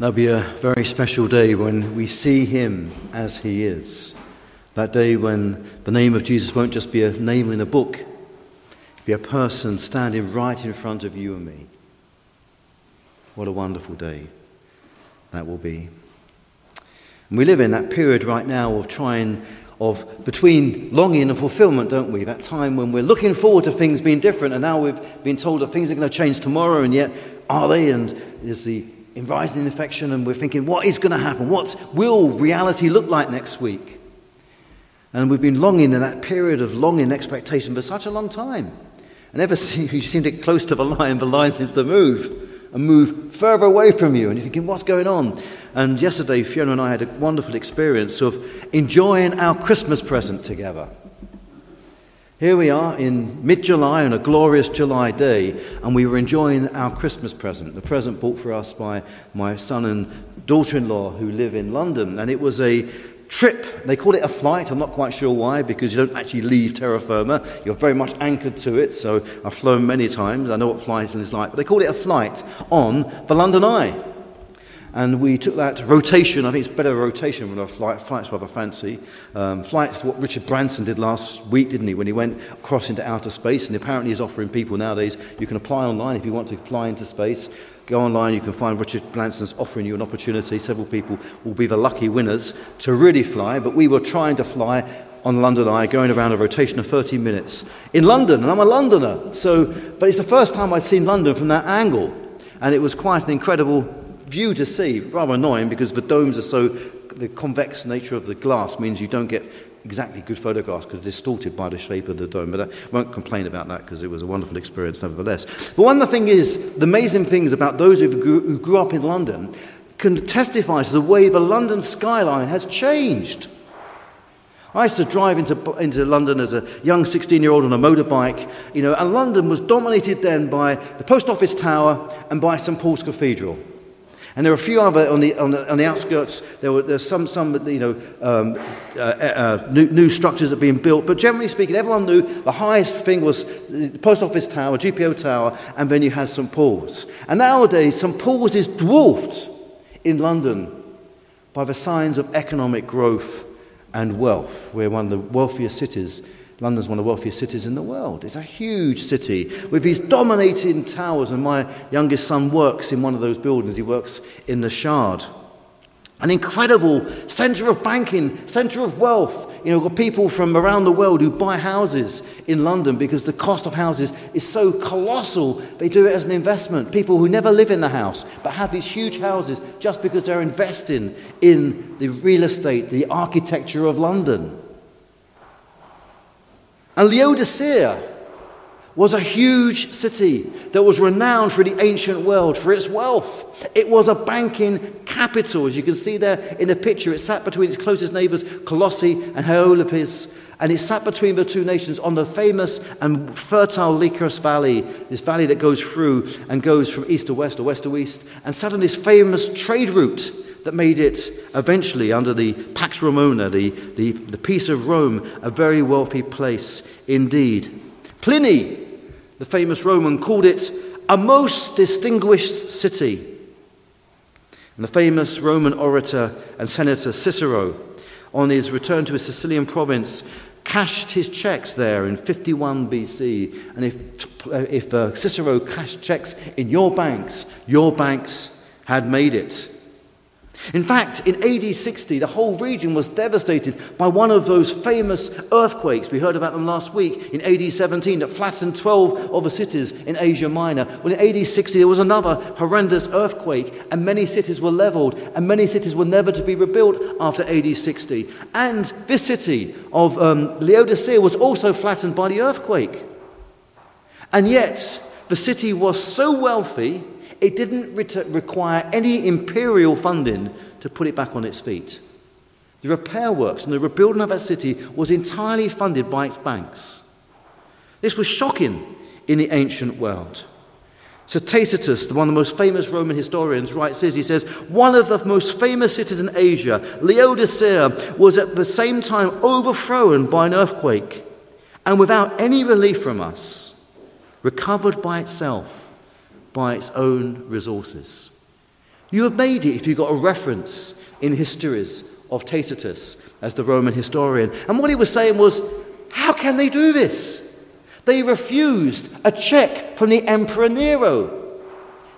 There'll be a very special day when we see him as he is. That day when the name of Jesus won't just be a name in a book, be a person standing right in front of you and me. What a wonderful day that will be. And we live in that period right now of trying of between longing and fulfillment, don't we? That time when we're looking forward to things being different, and now we've been told that things are going to change tomorrow, and yet are they? And is the in rising infection, and we're thinking, what is going to happen? What will reality look like next week? And we've been longing in that period of longing expectation for such a long time. And ever since you seem to get close to the line, the line seems to move and move further away from you. And you're thinking, what's going on? And yesterday, Fiona and I had a wonderful experience of enjoying our Christmas present together. Here we are in mid July on a glorious July day, and we were enjoying our Christmas present, the present bought for us by my son and daughter in law who live in London. And it was a trip. They call it a flight. I'm not quite sure why, because you don't actually leave terra firma. You're very much anchored to it. So I've flown many times. I know what flying is like. But they call it a flight on the London Eye. And we took that rotation. I think it's better rotation than a flight. Flight's rather fancy. Um, flight's what Richard Branson did last week, didn't he? When he went across into outer space. And apparently he's offering people nowadays, you can apply online if you want to fly into space. Go online, you can find Richard Branson's offering you an opportunity. Several people will be the lucky winners to really fly. But we were trying to fly on London Eye, going around a rotation of 30 minutes in London. And I'm a Londoner. So, but it's the first time I'd seen London from that angle. And it was quite an incredible view to see. Rather annoying because the domes are so, the convex nature of the glass means you don't get exactly good photographs because distorted by the shape of the dome. But I won't complain about that because it was a wonderful experience nevertheless. But one of the things is, the amazing things about those who grew, who grew up in London can testify to the way the London skyline has changed. I used to drive into, into London as a young 16 year old on a motorbike, you know, and London was dominated then by the post office tower and by St Paul's Cathedral. And there are a few other on the, on the, on the outskirts. There were there's some, some you know, um, uh, uh, new, new, structures that are being built. But generally speaking, everyone knew the highest thing was the Post Office Tower, GPO Tower, and then you had St Paul's. And nowadays, St Paul's is dwarfed in London by the signs of economic growth and wealth. We're one of the wealthiest cities London's one of the wealthiest cities in the world. It's a huge city with these dominating towers, and my youngest son works in one of those buildings. He works in the Shard. An incredible centre of banking, centre of wealth. You know, got people from around the world who buy houses in London because the cost of houses is so colossal. They do it as an investment. People who never live in the house but have these huge houses just because they're investing in the real estate, the architecture of London. And Laodicea was a huge city that was renowned for the ancient world for its wealth. It was a banking capital, as you can see there in the picture. It sat between its closest neighbors, Colossae and Hierapolis, and it sat between the two nations on the famous and fertile Lycus Valley, this valley that goes through and goes from east to west or west to east, and sat on this famous trade route that made it eventually, under the Pax Romana, the, the, the peace of Rome, a very wealthy place indeed. Pliny, the famous Roman, called it a most distinguished city. And the famous Roman orator and senator Cicero, on his return to his Sicilian province, cashed his checks there in 51 BC. And if, if uh, Cicero cashed checks in your banks, your banks had made it. In fact, in AD 60, the whole region was devastated by one of those famous earthquakes. We heard about them last week in AD 17 that flattened 12 of the cities in Asia Minor. Well, in AD 60, there was another horrendous earthquake, and many cities were leveled, and many cities were never to be rebuilt after AD 60. And this city of um, Laodicea was also flattened by the earthquake. And yet, the city was so wealthy it didn't require any imperial funding to put it back on its feet. The repair works and the rebuilding of that city was entirely funded by its banks. This was shocking in the ancient world. So Tacitus, one of the most famous Roman historians, writes this. He says, One of the most famous cities in Asia, Laodicea, was at the same time overthrown by an earthquake and without any relief from us, recovered by itself by its own resources. You have made it if you've got a reference in histories of Tacitus as the Roman historian. And what he was saying was, how can they do this? They refused a check from the Emperor Nero.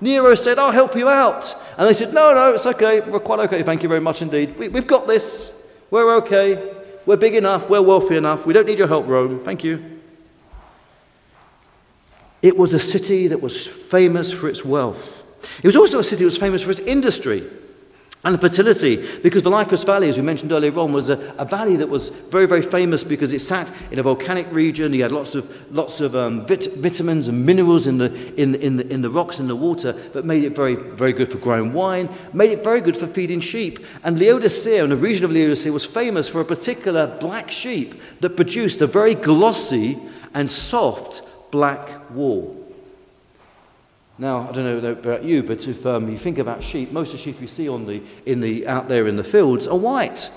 Nero said, I'll help you out. And they said, No, no, it's okay. We're quite okay. Thank you very much indeed. We, have got this. We're okay. We're big enough. We're wealthy enough. We don't need your help, Rome. Thank you. It was a city that was famous for its wealth. It was also a city that was famous for its industry and fertility, because the Lycus Valley, as we mentioned earlier on, was a, a, valley that was very, very famous because it sat in a volcanic region. You had lots of, lots of um, vit- vitamins and minerals in the, in, in, the, in the rocks and the water, that made it very, very good for growing wine, made it very good for feeding sheep. And Laodicea, and the region of Laodicea, was famous for a particular black sheep that produced a very glossy and soft black Now, I don't know about you, but if um, you think about sheep, most of the sheep you see on the, in the, out there in the fields are white.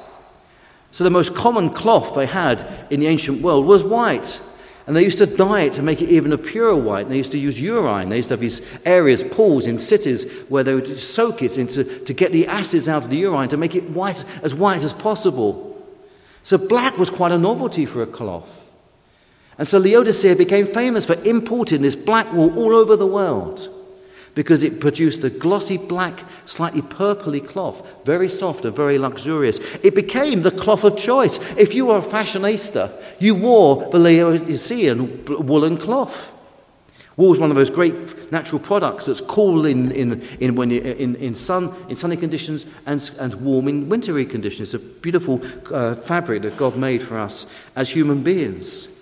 So the most common cloth they had in the ancient world was white. And they used to dye it to make it even a purer white. And they used to use urine. They used to have these areas, pools in cities where they would soak it into, to get the acids out of the urine to make it white, as white as possible. So black was quite a novelty for a cloth. And so Laodicea became famous for importing this black wool all over the world because it produced a glossy black, slightly purpley cloth, very soft and very luxurious. It became the cloth of choice. If you were a fashionista, you wore the Laodicean woolen cloth. Wool is one of those great natural products that's cool in, in, in, when you, in, in, sun, in sunny conditions and, and warm in wintry conditions. It's a beautiful uh, fabric that God made for us as human beings.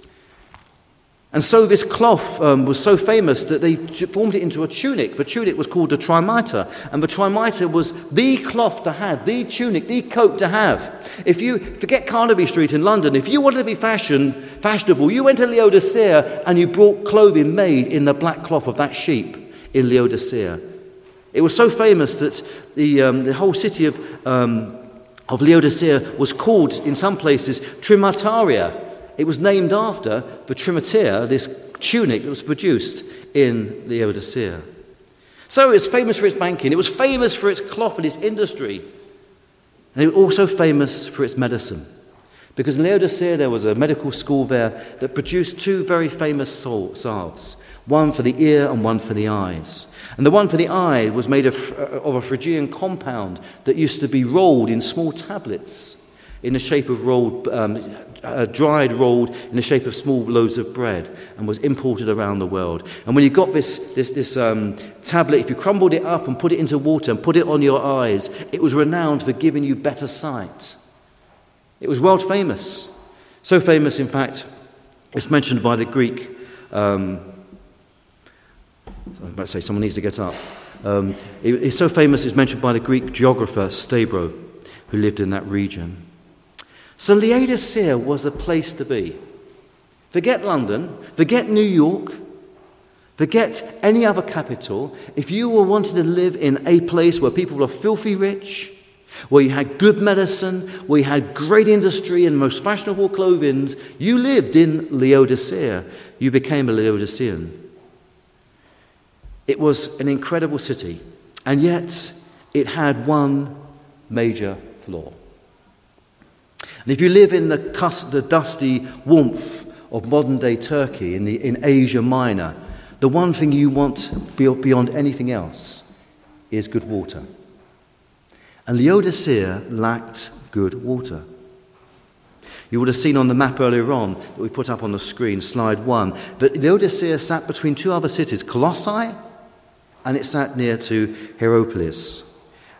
And so this cloth um, was so famous that they formed it into a tunic. The tunic was called a trimita, and the trimita was the cloth to have, the tunic, the coat to have. If you forget Carnaby Street in London, if you wanted to be fashion, fashionable, you went to Laodicea and you brought clothing made in the black cloth of that sheep in Laodicea. It was so famous that the, um, the whole city of, um, of Laodicea was called, in some places, Trimitaria it was named after the trimatia, this tunic that was produced in the Laodicea. So it's famous for its banking, it was famous for its cloth and its industry, and it was also famous for its medicine. Because in Laodicea there was a medical school there that produced two very famous salves, one for the ear and one for the eyes. And the one for the eye was made of, uh, of a Phrygian compound that used to be rolled in small tablets in the shape of rolled um, uh, dried, rolled in the shape of small loaves of bread, and was imported around the world. And when you got this, this, this um, tablet, if you crumbled it up and put it into water and put it on your eyes, it was renowned for giving you better sight. It was world famous. So famous, in fact, it's mentioned by the Greek. Um, I'm about to say someone needs to get up. Um, it, it's so famous, it's mentioned by the Greek geographer Strabo, who lived in that region. So Laodicea was a place to be. Forget London, forget New York, forget any other capital. If you were wanting to live in a place where people were filthy rich, where you had good medicine, where you had great industry and most fashionable clothing, you lived in Laodicea. You became a Laodicean. It was an incredible city, and yet it had one major flaw. And if you live in the, the dusty warmth of modern day Turkey, in, the, in Asia Minor, the one thing you want beyond anything else is good water. And Laodicea lacked good water. You would have seen on the map earlier on that we put up on the screen, slide one, that Laodicea sat between two other cities, Colossae, and it sat near to Hierapolis.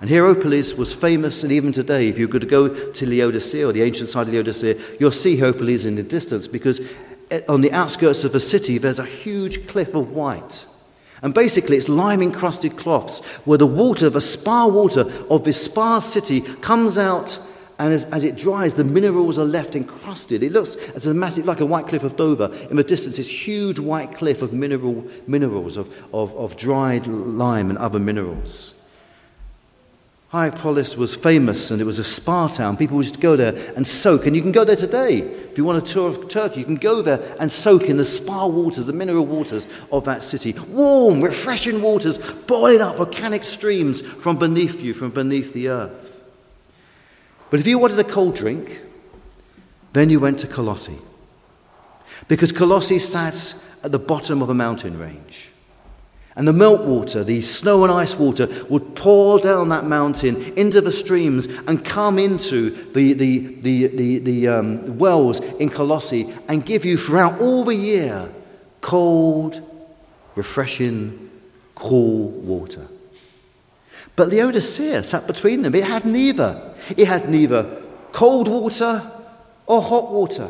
And Hierapolis was famous, and even today, if you could go to Laodicea or the ancient side of Laodicea, you'll see Hierapolis in the distance because eh, on the outskirts of the city, there's a huge cliff of white. And basically, it's lime encrusted cloths where the water, the spa water of this spa city, comes out, and as, as, it dries, the minerals are left encrusted. It looks as a massive, like a white cliff of Dover. In the distance, this huge white cliff of mineral, minerals, of, of, of dried lime and other minerals. Hierapolis was famous and it was a spa town. People would just go there and soak. And you can go there today If you want a tour of Turkey, you can go there and soak in the spa waters, the mineral waters of that city. Warm, refreshing waters boiling up volcanic streams from beneath you, from beneath the earth. But if you wanted a cold drink, then you went to Colossae. Because Colossae sat at the bottom of a mountain range. And the meltwater, the snow and ice water, would pour down that mountain into the streams and come into the, the, the, the, the um, wells in Colossae and give you throughout all the year cold, refreshing, cool water. But Laodicea sat between them. It had neither. It had neither cold water or hot water.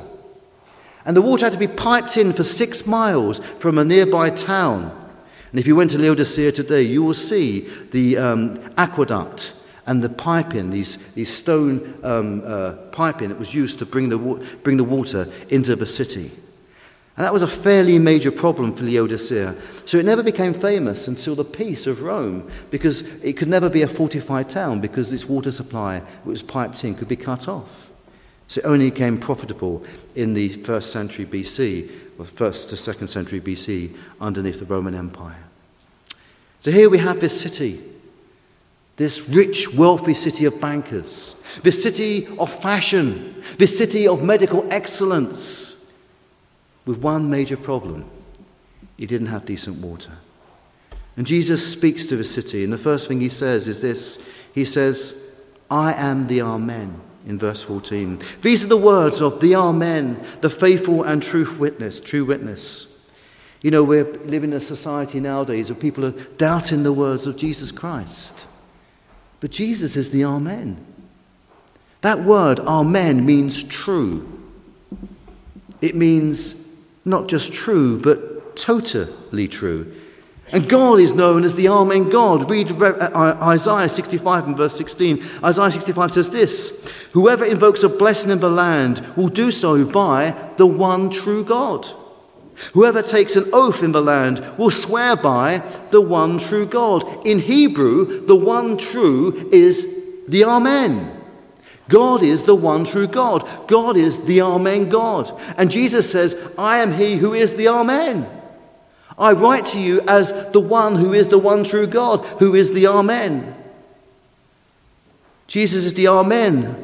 And the water had to be piped in for six miles from a nearby town. And if you went to Laodicea today, you will see the um, aqueduct and the piping, these, these stone um, uh, piping that was used to bring the, bring the water into the city. And that was a fairly major problem for Laodicea. So it never became famous until the peace of Rome, because it could never be a fortified town because its water supply, which was piped in, could be cut off. So it only became profitable in the first century BC, or first to second century BC, underneath the Roman Empire. So here we have this city, this rich, wealthy city of bankers, this city of fashion, this city of medical excellence, with one major problem it didn't have decent water. And Jesus speaks to the city, and the first thing he says is this He says, I am the Amen, in verse 14. These are the words of the Amen, the faithful and true witness, true witness. You know, we're living in a society nowadays where people are doubting the words of Jesus Christ. But Jesus is the Amen. That word, Amen, means true. It means not just true, but totally true. And God is known as the Amen God. Read uh, Isaiah 65 and verse 16. Isaiah 65 says this Whoever invokes a blessing in the land will do so by the one true God. Whoever takes an oath in the land will swear by the one true God. In Hebrew, the one true is the Amen. God is the one true God. God is the Amen God. And Jesus says, I am he who is the Amen. I write to you as the one who is the one true God, who is the Amen. Jesus is the Amen.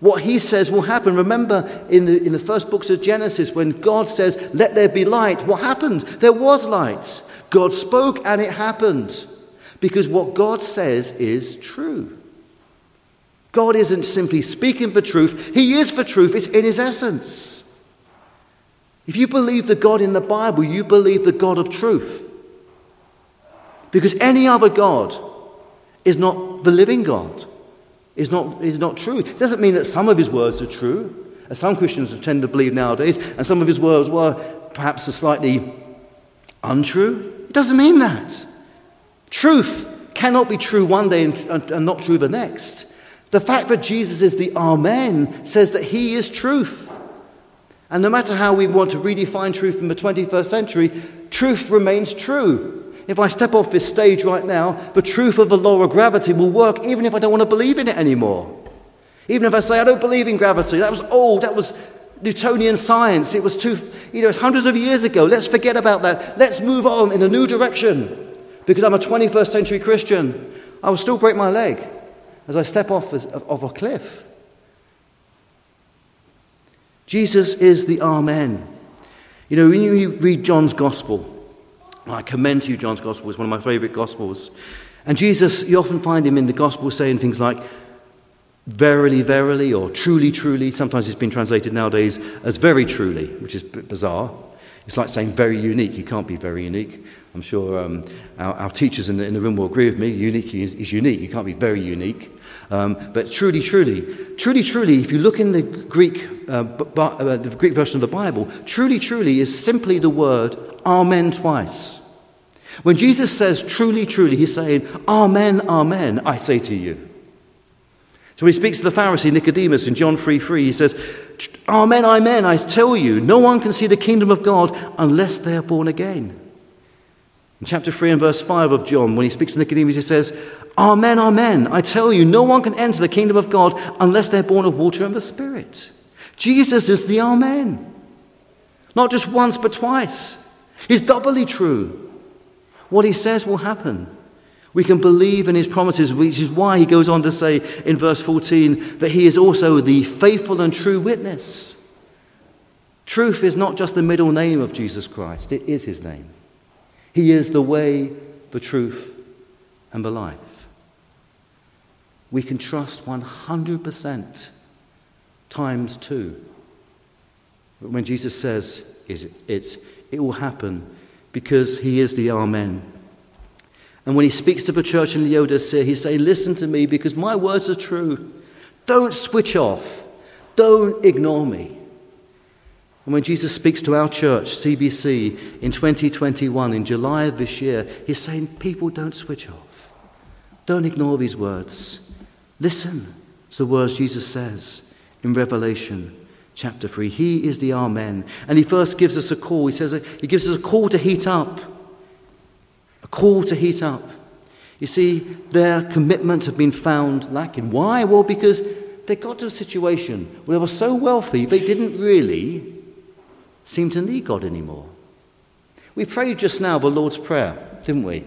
What he says will happen. Remember in the, in the first books of Genesis, when God says, Let there be light, what happened? There was light. God spoke and it happened. Because what God says is true. God isn't simply speaking for truth, He is for truth, it's in His essence. If you believe the God in the Bible, you believe the God of truth. Because any other God is not the living God is not, is not true. It doesn't mean that some of his words are true, as some Christians tend to believe nowadays, and some of his words were perhaps slightly untrue. It doesn't mean that. Truth cannot be true one day and, and, and not true the next. The fact that Jesus is the Amen says that he is truth. And no matter how we want to redefine truth in the 21st century, truth remains true. If I step off this stage right now, the truth of the law of gravity will work even if I don't want to believe in it anymore. Even if I say, I don't believe in gravity, that was old, that was Newtonian science, it was too, you know, it's hundreds of years ago. Let's forget about that. Let's move on in a new direction. Because I'm a 21st century Christian, I will still break my leg as I step off of a cliff. Jesus is the Amen. You know, when you read John's Gospel, I commend to you John's Gospel. It's one of my favorite Gospels. And Jesus, you often find him in the Gospel saying things like, verily, verily, or truly, truly. Sometimes it's been translated nowadays as very truly, which is bizarre. It's like saying very unique. You can't be very unique. I'm sure um, our, our, teachers in the, in the, room will agree with me. Unique is unique. You can't be very unique. Um, but truly, truly, truly, truly, if you look in the Greek, uh, uh, the Greek version of the Bible, truly, truly is simply the word Amen twice. When Jesus says truly, truly, he's saying, Amen, Amen, I say to you. So when he speaks to the Pharisee Nicodemus in John 3 3, he says, Amen, Amen, I tell you, no one can see the kingdom of God unless they are born again. In chapter 3 and verse 5 of John, when he speaks to Nicodemus, he says, Amen, Amen, I tell you, no one can enter the kingdom of God unless they're born of water and the Spirit. Jesus is the Amen. Not just once, but twice. He's doubly true. What he says will happen. We can believe in his promises, which is why he goes on to say in verse 14 that he is also the faithful and true witness. Truth is not just the middle name of Jesus Christ, it is his name. He is the way, the truth, and the life. We can trust 100% times two. When Jesus says it's, it will happen because he is the Amen. And when he speaks to the church in Laodicea, he's saying, Listen to me because my words are true. Don't switch off. Don't ignore me. And when Jesus speaks to our church, CBC, in 2021, in July of this year, he's saying, People don't switch off. Don't ignore these words. Listen to the words Jesus says in Revelation chapter 3. He is the Amen. And he first gives us a call. He says, He gives us a call to heat up. A call to heat up. You see, their commitment had been found lacking. Why? Well, because they got to a situation where they were so wealthy, they didn't really seem to need God anymore. We prayed just now the Lord's Prayer, didn't we?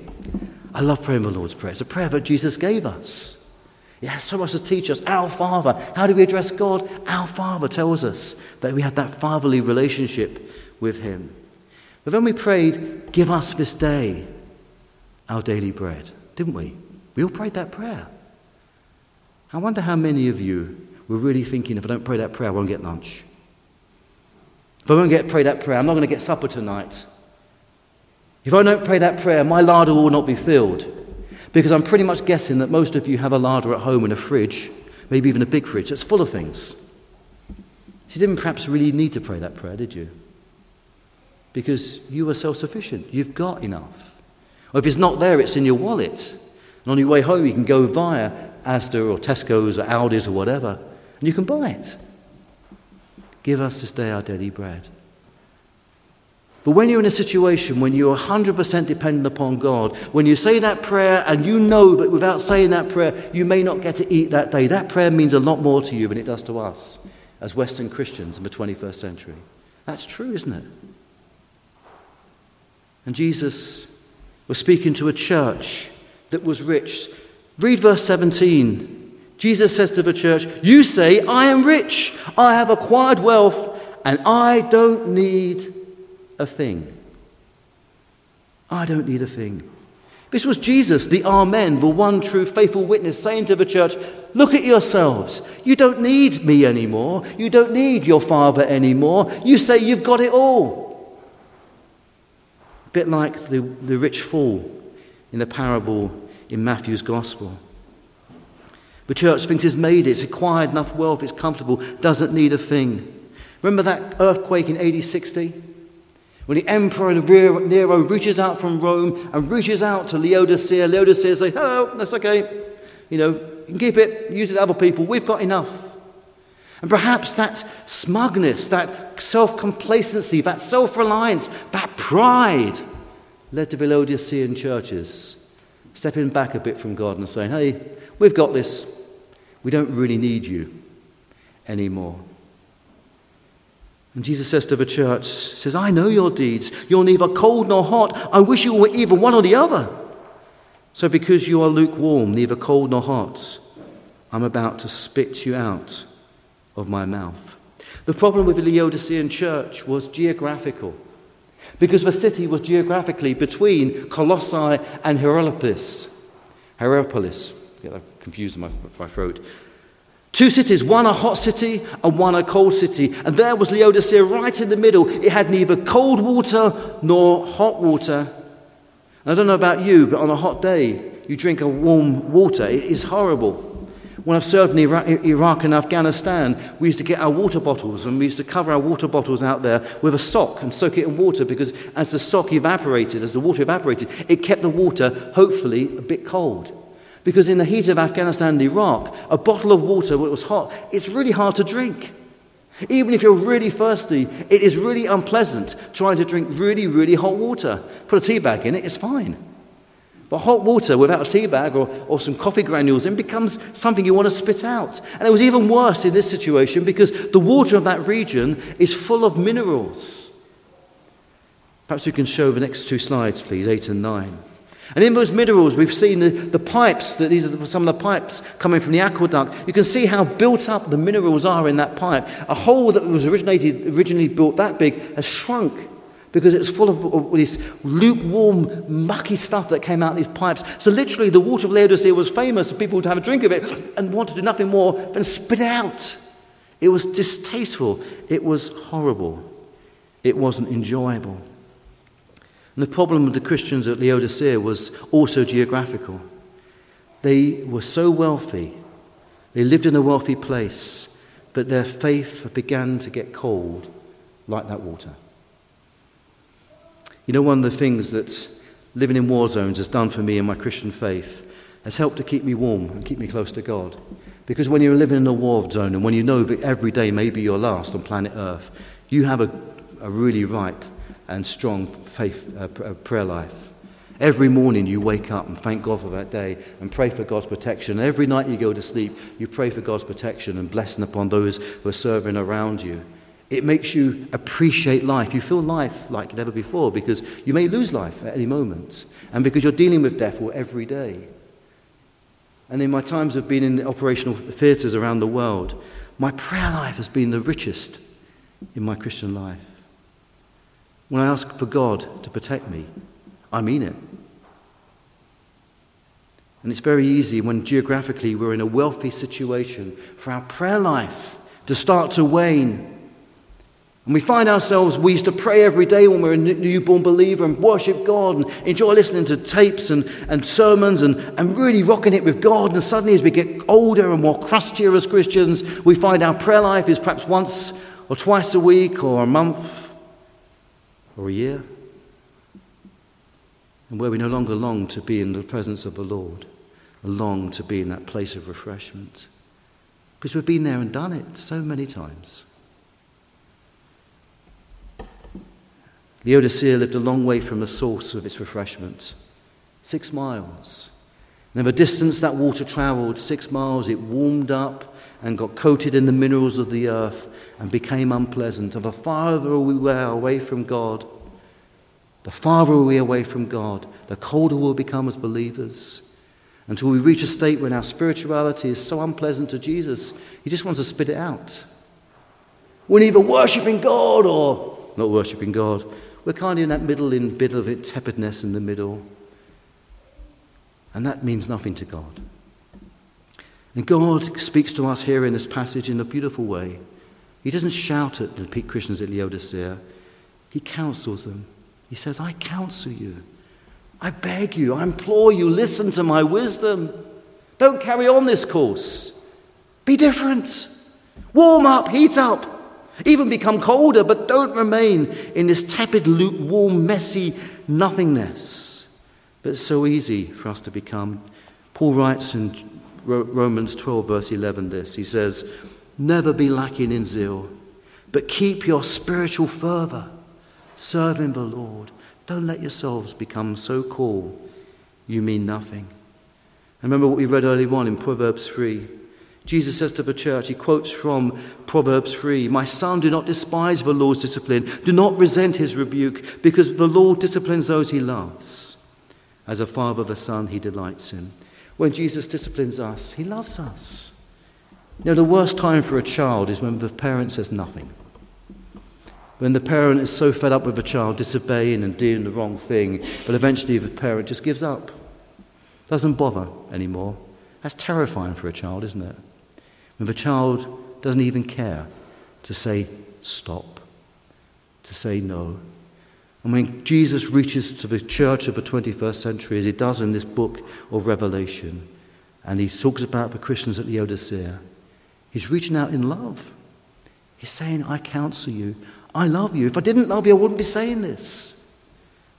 I love praying the Lord's Prayer. It's a prayer that Jesus gave us. It has so much to teach us. Our Father. How do we address God? Our Father tells us that we have that fatherly relationship with Him. But then we prayed, Give us this day our daily bread, didn't we? We all prayed that prayer. I wonder how many of you were really thinking, if I don't pray that prayer, I won't get lunch. If I won't get pray that prayer, I'm not going to get supper tonight. If I don't pray that prayer, my larder will not be filled. Because I'm pretty much guessing that most of you have a larder at home and a fridge, maybe even a big fridge, that's full of things. You didn't perhaps really need to pray that prayer, did you? Because you are self sufficient. You've got enough. Or if it's not there, it's in your wallet. And on your way home, you can go via Asda or Tesco's or Aldi's or whatever, and you can buy it. Give us this day our daily bread. But when you're in a situation when you're 100% dependent upon God, when you say that prayer and you know that without saying that prayer, you may not get to eat that day, that prayer means a lot more to you than it does to us as Western Christians in the 21st century. That's true, isn't it? And Jesus was speaking to a church that was rich. Read verse 17. Jesus says to the church, You say, I am rich, I have acquired wealth, and I don't need a thing. I don't need a thing. This was Jesus, the Amen, the one true faithful witness, saying to the church, Look at yourselves. You don't need me anymore. You don't need your father anymore. You say you've got it all. A bit like the, the rich fool in the parable in Matthew's Gospel. The church thinks it's made it, it's acquired enough wealth, it's comfortable, doesn't need a thing. Remember that earthquake in AD 60? When the emperor Nero reaches out from Rome and reaches out to Laodicea, Laodicea says, Hello, that's okay. You know, you can keep it, use it to other people. We've got enough. And perhaps that smugness, that self complacency, that self reliance, that pride led to the Laodicean churches stepping back a bit from God and saying, Hey, we've got this. We don't really need you anymore. And Jesus says to the church, says, I know your deeds. You're neither cold nor hot. I wish you were either one or the other. So because you are lukewarm, neither cold nor hot, I'm about to spit you out of my mouth. The problem with the Laodicean church was geographical. Because the city was geographically between Colossae and Hierapolis. Hierapolis. Get that confused in my, my throat. Two cities, one a hot city and one a cold city. And there was Laodicea right in the middle. It had neither cold water nor hot water. And I don't know about you, but on a hot day, you drink a warm water. It is horrible. When I've served in Iraq and Afghanistan, we used to get our water bottles and we used to cover our water bottles out there with a sock and soak it in water because as the sock evaporated, as the water evaporated, it kept the water hopefully a bit cold. Because in the heat of Afghanistan and Iraq, a bottle of water when it was hot, it's really hard to drink. Even if you're really thirsty, it is really unpleasant trying to drink really, really hot water. Put a tea bag in it, it's fine. But hot water without a tea bag or, or some coffee granules in becomes something you want to spit out. And it was even worse in this situation because the water of that region is full of minerals. Perhaps we can show the next two slides, please, 8 and 9. And in those minerals, we've seen the, the pipes, that these are some of the pipes coming from the aqueduct. You can see how built up the minerals are in that pipe. A hole that was originated, originally built that big has shrunk because it's full of this lukewarm, mucky stuff that came out of these pipes. So, literally, the water of Laodicea was famous for people to have a drink of it and want to do nothing more than spit it out. It was distasteful, it was horrible, it wasn't enjoyable. And the problem with the Christians at Laodicea was also geographical. They were so wealthy, they lived in a wealthy place, but their faith began to get cold like that water. You know, one of the things that living in war zones has done for me in my Christian faith has helped to keep me warm and keep me close to God. Because when you're living in a war zone and when you know that every day may be your last on planet Earth, you have a, a really ripe and strong faith, uh, uh prayer life. Every morning you wake up and thank God for that day and pray for God's protection. Every night you go to sleep, you pray for God's protection and blessing upon those who are serving around you. It makes you appreciate life. You feel life like never before because you may lose life at any moment and because you're dealing with death every day. And in my times of being in operational theatres around the world, my prayer life has been the richest in my Christian life. When I ask for God to protect me, I mean it. And it's very easy when geographically we're in a wealthy situation for our prayer life to start to wane and we find ourselves, we used to pray every day when we were a newborn believer and worship God and enjoy listening to tapes and, and sermons and, and really rocking it with God. And suddenly, as we get older and more crustier as Christians, we find our prayer life is perhaps once or twice a week or a month or a year. And where we no longer long to be in the presence of the Lord, and long to be in that place of refreshment. Because we've been there and done it so many times. Laodicea lived a long way from the source of its refreshment six miles. And the distance that water travelled, six miles, it warmed up and got coated in the minerals of the earth and became unpleasant. And the farther we were away from God, the farther we are away from God, the colder we'll become as believers. Until we reach a state when our spirituality is so unpleasant to Jesus, he just wants to spit it out. We're neither worshipping God or not worshipping God. We're kind of in that middle, in bit of it, tepidness in the middle. And that means nothing to God. And God speaks to us here in this passage in a beautiful way. He doesn't shout at the Christians at Laodicea, He counsels them. He says, I counsel you. I beg you, I implore you, listen to my wisdom. Don't carry on this course. Be different. Warm up, heat up. Even become colder, but don't remain in this tepid, lukewarm, messy nothingness. But it's so easy for us to become. Paul writes in Romans 12, verse 11, this. He says, Never be lacking in zeal, but keep your spiritual fervor, serving the Lord. Don't let yourselves become so cool you mean nothing. And remember what we read early on in Proverbs 3 Jesus says to the church, he quotes from Proverbs 3 My son, do not despise the Lord's discipline. Do not resent his rebuke, because the Lord disciplines those he loves. As a father, the son he delights in. When Jesus disciplines us, he loves us. You know, the worst time for a child is when the parent says nothing. When the parent is so fed up with the child disobeying and doing the wrong thing, but eventually the parent just gives up, doesn't bother anymore. That's terrifying for a child, isn't it? When the child doesn't even care to say stop, to say no. And when Jesus reaches to the church of the 21st century, as he does in this book of Revelation, and he talks about the Christians at Laodicea, he's reaching out in love. He's saying, I counsel you. I love you. If I didn't love you, I wouldn't be saying this.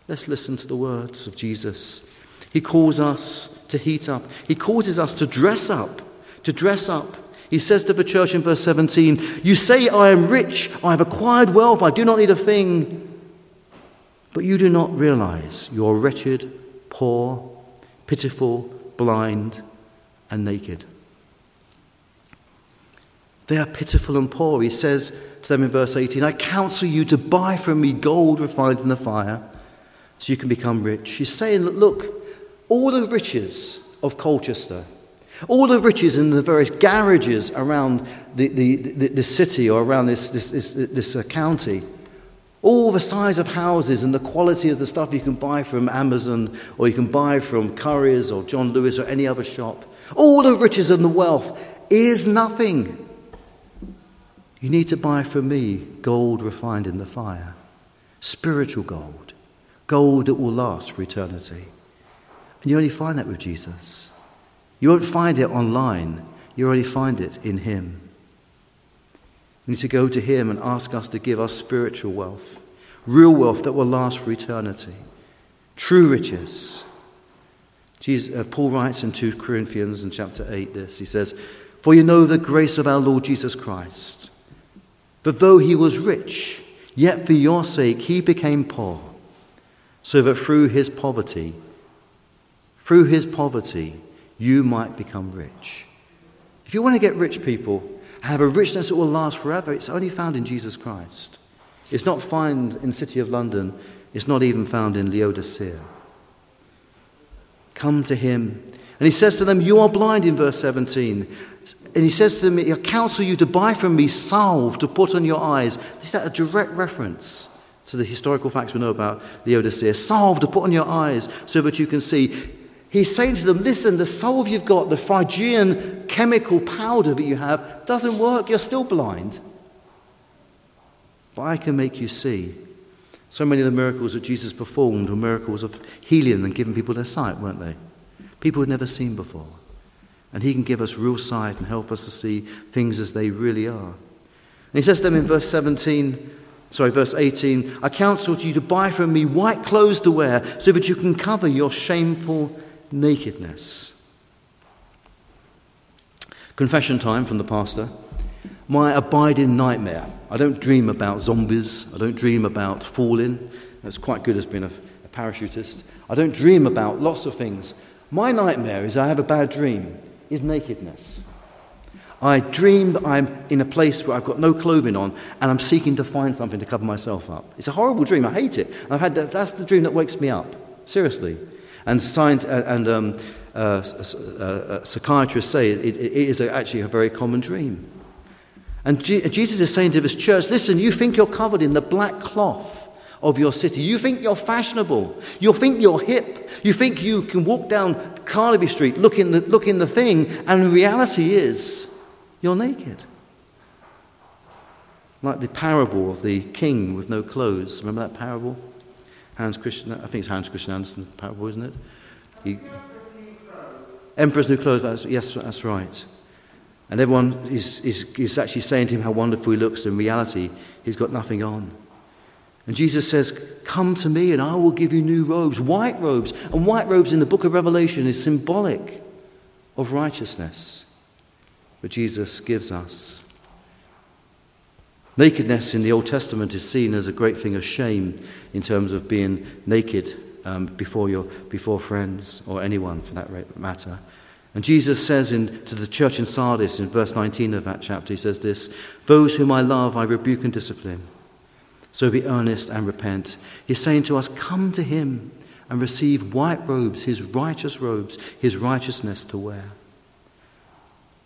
Let's listen to the words of Jesus. He calls us to heat up, he causes us to dress up, to dress up he says to the church in verse 17, You say, I am rich, I have acquired wealth, I do not need a thing. But you do not realize you are wretched, poor, pitiful, blind, and naked. They are pitiful and poor. He says to them in verse 18, I counsel you to buy from me gold refined in the fire so you can become rich. He's saying, Look, all the riches of Colchester, all the riches in the various garages around the, the, the, the city or around this, this, this, this uh, county, all the size of houses and the quality of the stuff you can buy from Amazon or you can buy from Curry's or John Lewis or any other shop, all the riches and the wealth is nothing you need to buy from me gold refined in the fire, spiritual gold, gold that will last for eternity. And you only find that with Jesus. You won't find it online, you only find it in Him. We need to go to Him and ask us to give us spiritual wealth, real wealth that will last for eternity, true riches. Jesus, uh, Paul writes in 2 Corinthians in chapter 8 this. He says, For you know the grace of our Lord Jesus Christ but though he was rich, yet for your sake he became poor, so that through his poverty, through his poverty, you might become rich. If you want to get rich, people, have a richness that will last forever, it's only found in Jesus Christ. It's not found in the city of London, it's not even found in Laodicea. Come to him. And he says to them, You are blind in verse 17. And he says to them, I counsel you to buy from me salve to put on your eyes. Is that a direct reference to the historical facts we know about Laodicea? Salve to put on your eyes so that you can see. He's saying to them, listen, the salve you've got, the Phrygian chemical powder that you have, doesn't work. You're still blind. But I can make you see. So many of the miracles that Jesus performed were miracles of healing and giving people their sight, weren't they? People had never seen before. And He can give us real sight and help us to see things as they really are. And He says to them in verse 17, sorry, verse 18, I counsel to you to buy from me white clothes to wear so that you can cover your shameful nakedness. Confession time from the pastor. My abiding nightmare. I don't dream about zombies. I don't dream about falling. That's quite good as being a, a parachutist. I don't dream about lots of things. My nightmare is I have a bad dream is nakedness. I dream that I'm in a place where I've got no clothing on and I'm seeking to find something to cover myself up. It's a horrible dream. I hate it. I've had that, that's the dream that wakes me up. Seriously. And, science, uh, and um, uh, uh, uh, psychiatrists say it, it, is actually a very common dream. And G- Jesus is saying to this church listen, you think you're covered in the black cloth of your city. You think you're fashionable. You think you're hip. You think you can walk down Carnaby Street, look in the, look in the thing, and reality is you're naked. Like the parable of the king with no clothes. Remember that parable? Hans Christian, I think it's Hans Christian Andersen parable, isn't it? He, Emperor's new clothes, that's, yes, that's right. And everyone is, is, is actually saying to him how wonderful he looks. In reality, he's got nothing on. And Jesus says, Come to me and I will give you new robes, white robes. And white robes in the book of Revelation is symbolic of righteousness. But Jesus gives us. Nakedness in the Old Testament is seen as a great thing of shame in terms of being naked um, before, your, before friends or anyone for that matter. And Jesus says in, to the church in Sardis in verse 19 of that chapter, he says this Those whom I love, I rebuke and discipline. So be earnest and repent. He's saying to us, Come to him and receive white robes, his righteous robes, his righteousness to wear.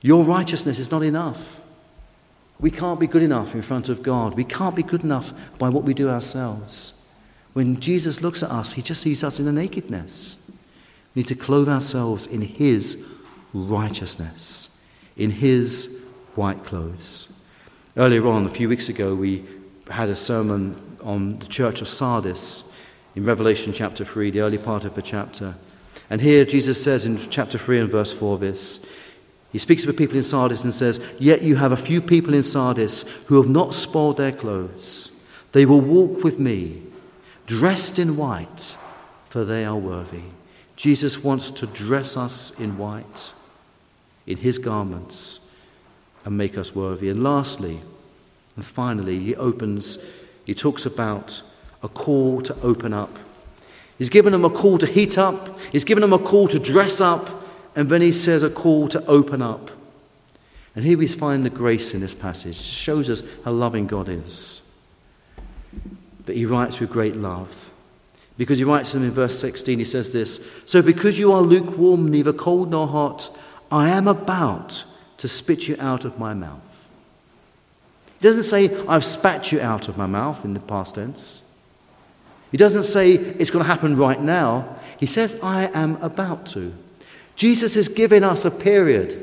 Your righteousness is not enough. We can't be good enough in front of God. We can't be good enough by what we do ourselves. When Jesus looks at us, he just sees us in the nakedness. We need to clothe ourselves in his righteousness, in his white clothes. Earlier on, a few weeks ago, we had a sermon on the church of Sardis in Revelation chapter 3, the early part of the chapter. And here Jesus says in chapter 3 and verse 4 this He speaks of the people in Sardis and says, Yet you have a few people in Sardis who have not spoiled their clothes. They will walk with me, dressed in white, for they are worthy. Jesus wants to dress us in white, in his garments, and make us worthy. And lastly, and finally, he opens, he talks about a call to open up. He's given them a call to heat up, he's given them a call to dress up, and then he says a call to open up. And here we find the grace in this passage. It shows us how loving God is. But he writes with great love. Because he writes them in verse 16, he says this So because you are lukewarm, neither cold nor hot, I am about to spit you out of my mouth. He doesn't say, I've spat you out of my mouth in the past tense. He doesn't say it's going to happen right now. He says, I am about to. Jesus is giving us a period,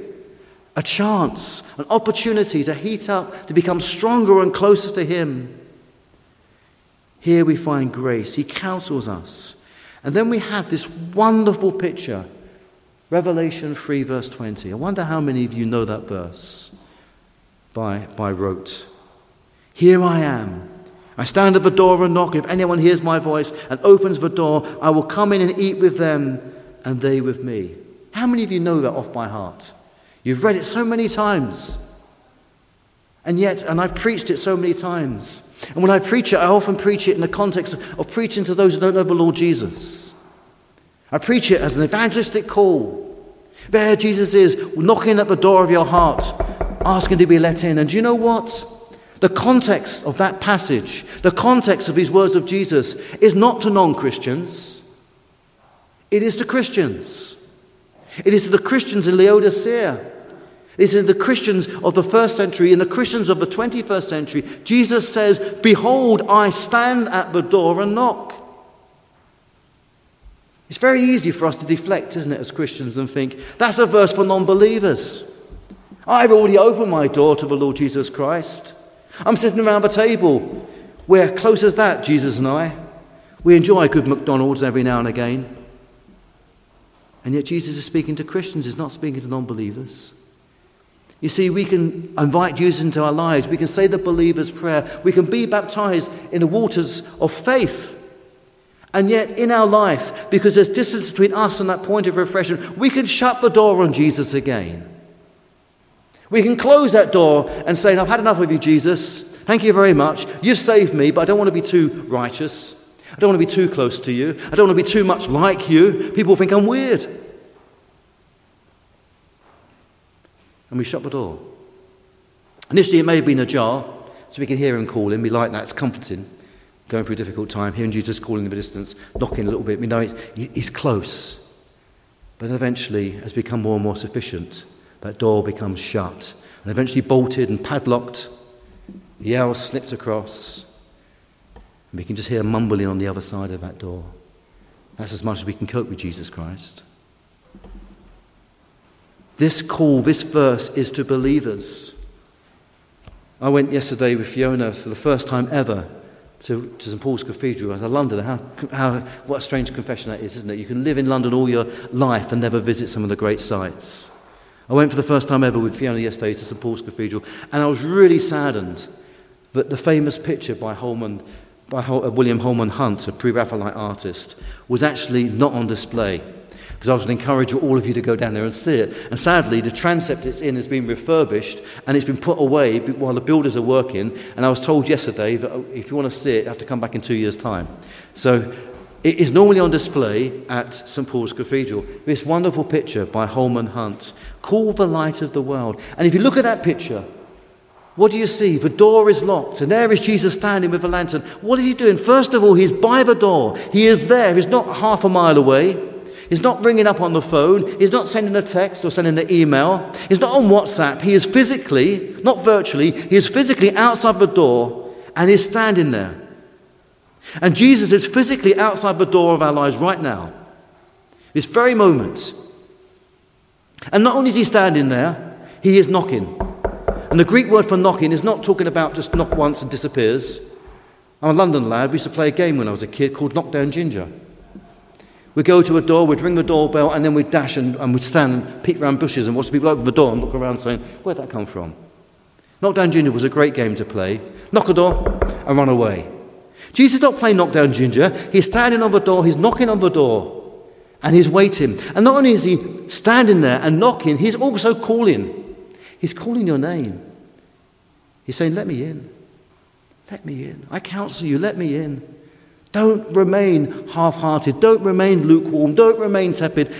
a chance, an opportunity to heat up, to become stronger and closer to Him. Here we find grace. He counsels us. And then we have this wonderful picture Revelation 3, verse 20. I wonder how many of you know that verse by, by rote. Here I am. I stand at the door and knock. If anyone hears my voice and opens the door, I will come in and eat with them and they with me. How many of you know that off by heart? You've read it so many times. And yet, and I've preached it so many times. And when I preach it, I often preach it in the context of preaching to those who don't know the Lord Jesus. I preach it as an evangelistic call. There Jesus is knocking at the door of your heart, asking to be let in. And do you know what? The context of that passage, the context of these words of Jesus, is not to non Christians, it is to Christians. It is to the Christians in Laodicea. It is to the Christians of the first century and the Christians of the 21st century. Jesus says, Behold, I stand at the door and knock. It's very easy for us to deflect, isn't it, as Christians, and think, that's a verse for non believers. I've already opened my door to the Lord Jesus Christ. I'm sitting around the table. We're close as that, Jesus and I. We enjoy a good McDonald's every now and again. And yet, Jesus is speaking to Christians, he's not speaking to non believers. You see, we can invite Jesus into our lives. We can say the believer's prayer. We can be baptized in the waters of faith. And yet, in our life, because there's distance between us and that point of refreshment, we can shut the door on Jesus again. We can close that door and say, I've had enough of you, Jesus. Thank you very much. You've saved me, but I don't want to be too righteous. I don't want to be too close to you. I don't want to be too much like you. People think I'm weird. And we shut the door. Initially, it may have been ajar, so we can hear him calling. We like that, it's comforting going through a difficult time, hearing Jesus calling in the distance, knocking a little bit. We know he's close. But eventually, has become more and more sufficient. That door becomes shut and eventually bolted and padlocked. The yell slipped across. And we can just hear mumbling on the other side of that door. That's as much as we can cope with Jesus Christ. This call, this verse is to believers. I went yesterday with Fiona for the first time ever to, to St Paul's Cathedral as a Londoner. How, how, what a strange confession that is, isn't it? You can live in London all your life and never visit some of the great sites. I went for the first time ever with Fiona yesterday to St Paul's Cathedral, and I was really saddened that the famous picture by Holman, by uh, William Holman Hunt, a pre-Raphaelite artist, was actually not on display because I was going to encourage all of you to go down there and see it. And sadly, the transept it's in has been refurbished and it's been put away while the builders are working. And I was told yesterday that oh, if you want to see it, you have to come back in two years' time. So it is normally on display at St Paul's Cathedral. This wonderful picture by Holman Hunt, called The Light of the World. And if you look at that picture, what do you see? The door is locked, and there is Jesus standing with a lantern. What is he doing? First of all, he's by the door. He is there. He's not half a mile away. He's not ringing up on the phone. He's not sending a text or sending an email. He's not on WhatsApp. He is physically, not virtually, he is physically outside the door and he's standing there. And Jesus is physically outside the door of our lives right now, this very moment. And not only is he standing there, he is knocking. And the Greek word for knocking is not talking about just knock once and disappears. I'm a London lad. We used to play a game when I was a kid called Knock Down Ginger. We'd go to a door, we'd ring the doorbell, and then we'd dash and, and we'd stand and peek around bushes and watch people open the door and look around saying, Where'd that come from? Knockdown Ginger was a great game to play. Knock a door and run away. Jesus is not playing Knockdown Ginger. He's standing on the door, he's knocking on the door, and he's waiting. And not only is he standing there and knocking, he's also calling. He's calling your name. He's saying, Let me in. Let me in. I counsel you, let me in. Don't remain half hearted. Don't remain lukewarm. Don't remain tepid.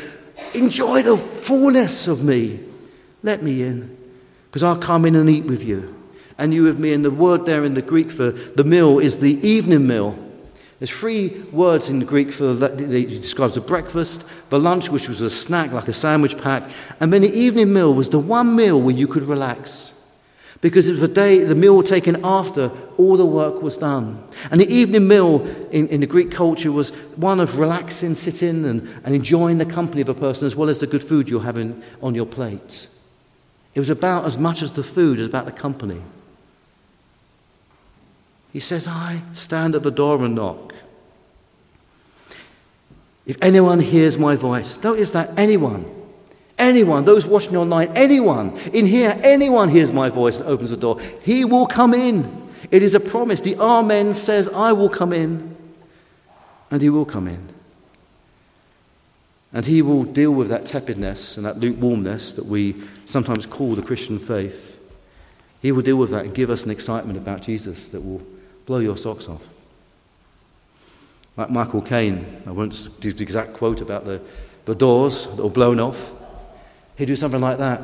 Enjoy the fullness of me. Let me in, because I'll come in and eat with you. And you with me. And the word there in the Greek for the meal is the evening meal. There's three words in the Greek for that it describes the breakfast, the lunch, which was a snack like a sandwich pack, and then the evening meal was the one meal where you could relax. Because it was the day, the meal taken after all the work was done. And the evening meal in, in the Greek culture was one of relaxing, sitting, and, and enjoying the company of a person as well as the good food you're having on your plate. It was about as much as the food as about the company. He says, I stand at the door and knock. If anyone hears my voice, notice that anyone, anyone, those watching online, anyone in here, anyone hears my voice and opens the door, he will come in. It is a promise. The Amen says, I will come in. And he will come in. And he will deal with that tepidness and that lukewarmness that we sometimes call the Christian faith. He will deal with that and give us an excitement about Jesus that will blow your socks off. Like Michael Caine, I won't do the exact quote about the, the doors that were blown off. He'd do something like that.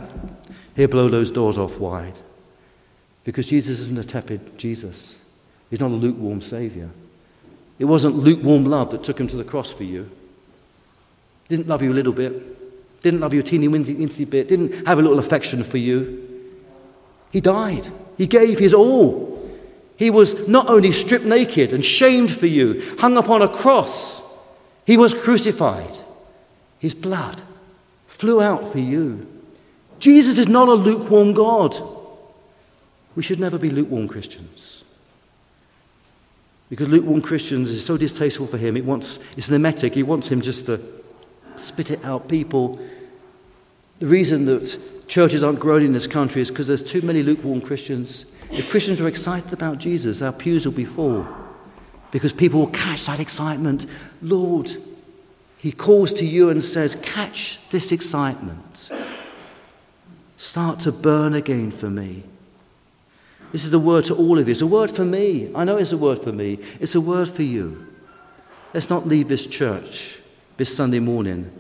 He'd blow those doors off wide. Because Jesus isn't a tepid Jesus. He's not a lukewarm Saviour. It wasn't lukewarm love that took him to the cross for you. Didn't love you a little bit. Didn't love you a teeny weensy bit. Didn't have a little affection for you. He died. He gave his all. He was not only stripped naked and shamed for you, hung upon a cross, he was crucified. His blood flew out for you. Jesus is not a lukewarm God. We should never be lukewarm Christians. Because lukewarm Christians is so distasteful for him. It wants, it's an emetic. He wants him just to spit it out. People, the reason that churches aren't growing in this country is because there's too many lukewarm Christians if Christians are excited about Jesus, our pews will be full because people will catch that excitement. Lord, He calls to you and says, Catch this excitement. Start to burn again for me. This is a word to all of you. It's a word for me. I know it's a word for me. It's a word for you. Let's not leave this church this Sunday morning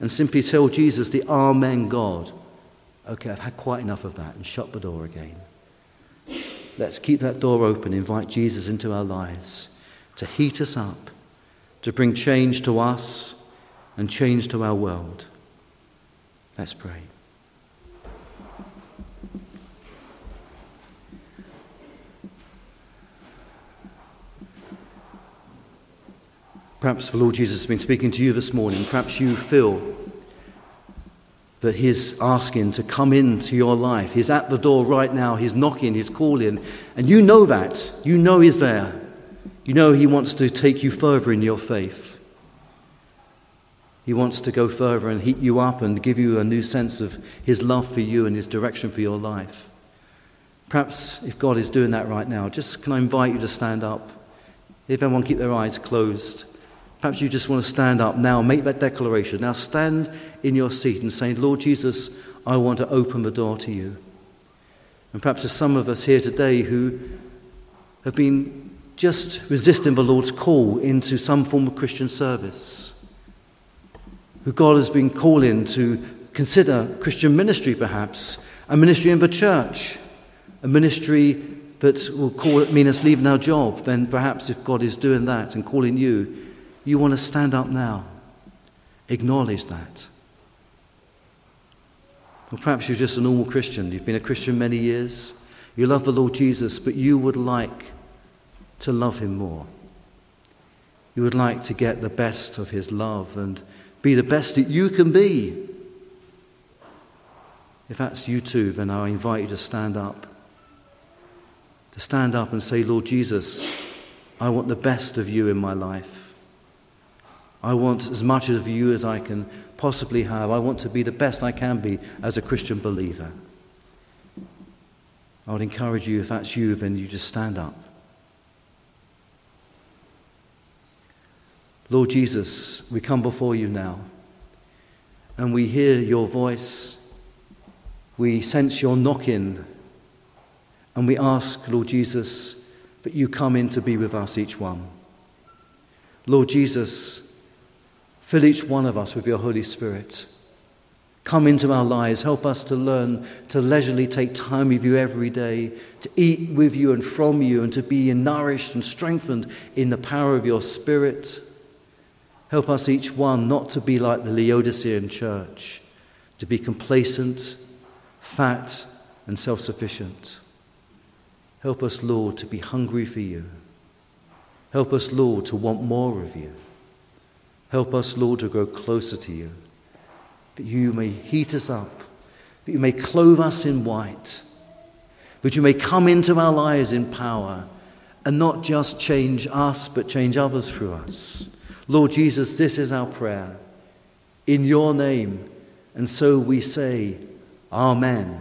and simply tell Jesus, the Amen God, okay, I've had quite enough of that, and shut the door again. Let's keep that door open, invite Jesus into our lives to heat us up, to bring change to us and change to our world. Let's pray. Perhaps the Lord Jesus has been speaking to you this morning. Perhaps you feel that He's asking to come into your life. He's at the door right now. He's knocking, He's calling. And you know that. You know He's there. You know He wants to take you further in your faith. He wants to go further and heat you up and give you a new sense of His love for you and His direction for your life. Perhaps if God is doing that right now, just can I invite you to stand up? If everyone keep their eyes closed. Perhaps you just want to stand up now, make that declaration. Now stand in your seat and say, Lord Jesus, I want to open the door to you. And perhaps there's some of us here today who have been just resisting the Lord's call into some form of Christian service, who God has been calling to consider Christian ministry, perhaps, a ministry in the church, a ministry that will call mean us leaving our job, then perhaps if God is doing that and calling you, you want to stand up now. Acknowledge that. Or perhaps you're just a normal Christian. You've been a Christian many years. You love the Lord Jesus, but you would like to love him more. You would like to get the best of his love and be the best that you can be. If that's you too, then I invite you to stand up. To stand up and say, Lord Jesus, I want the best of you in my life. I want as much of you as I can possibly have. I want to be the best I can be as a Christian believer. I would encourage you, if that's you, then you just stand up. Lord Jesus, we come before you now and we hear your voice. We sense your knocking and we ask, Lord Jesus, that you come in to be with us, each one. Lord Jesus, fill each one of us with your Holy Spirit. Come into our lives. Help us to learn to leisurely take time with you every day, to eat with you and from you, and to be nourished and strengthened in the power of your Spirit. Help us each one not to be like the Laodicean church, to be complacent, fat, and self sufficient. Help us, Lord, to be hungry for you. Help us, Lord, to want more of you. Help us, Lord, to grow closer to you that you may heat us up, that you may clothe us in white, that you may come into our lives in power and not just change us, but change others through us. Lord Jesus, this is our prayer in your name. And so we say, Amen.